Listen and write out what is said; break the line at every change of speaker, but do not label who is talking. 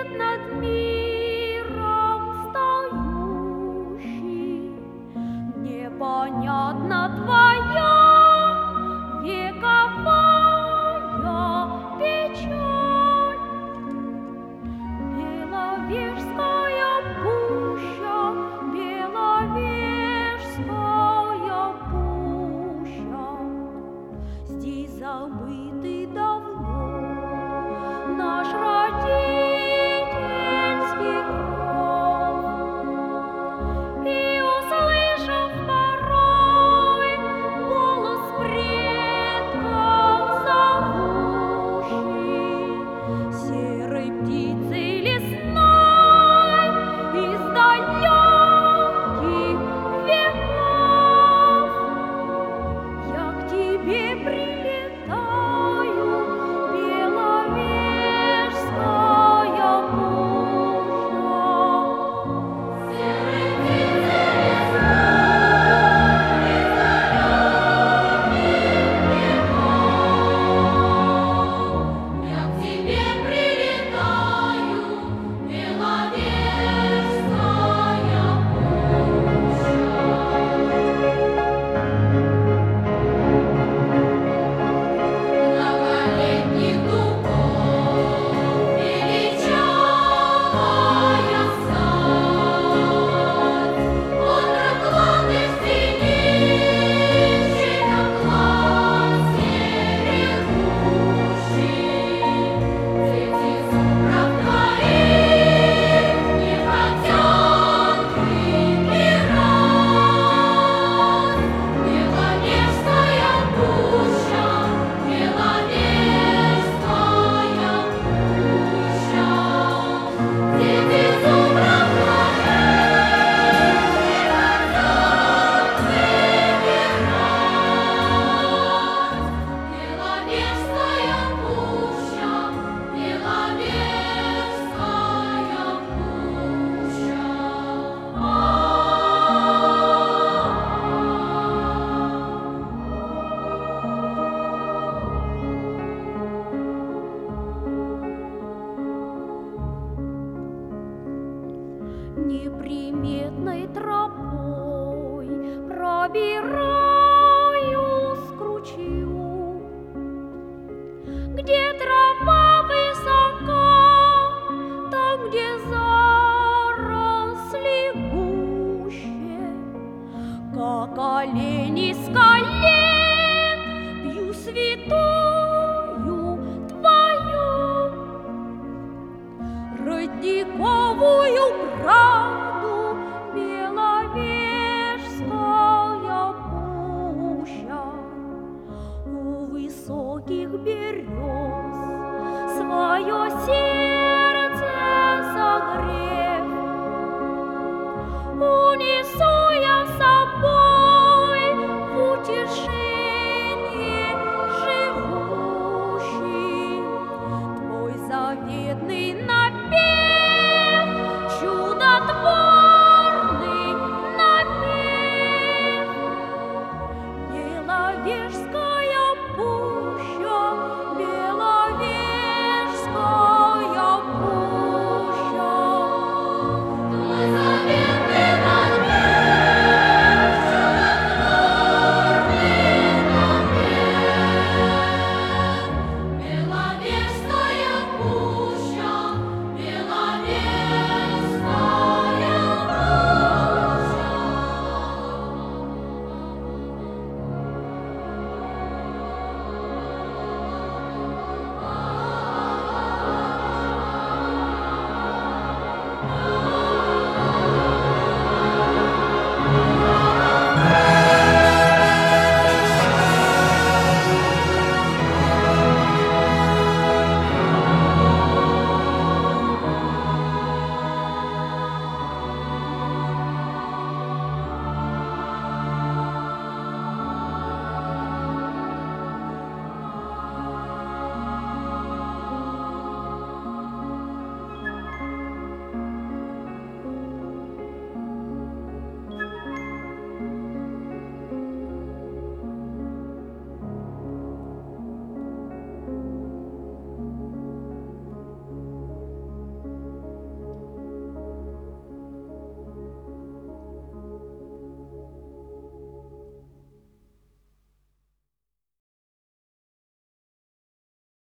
свет над неприметной тропой пробираюсь к где трава єдний.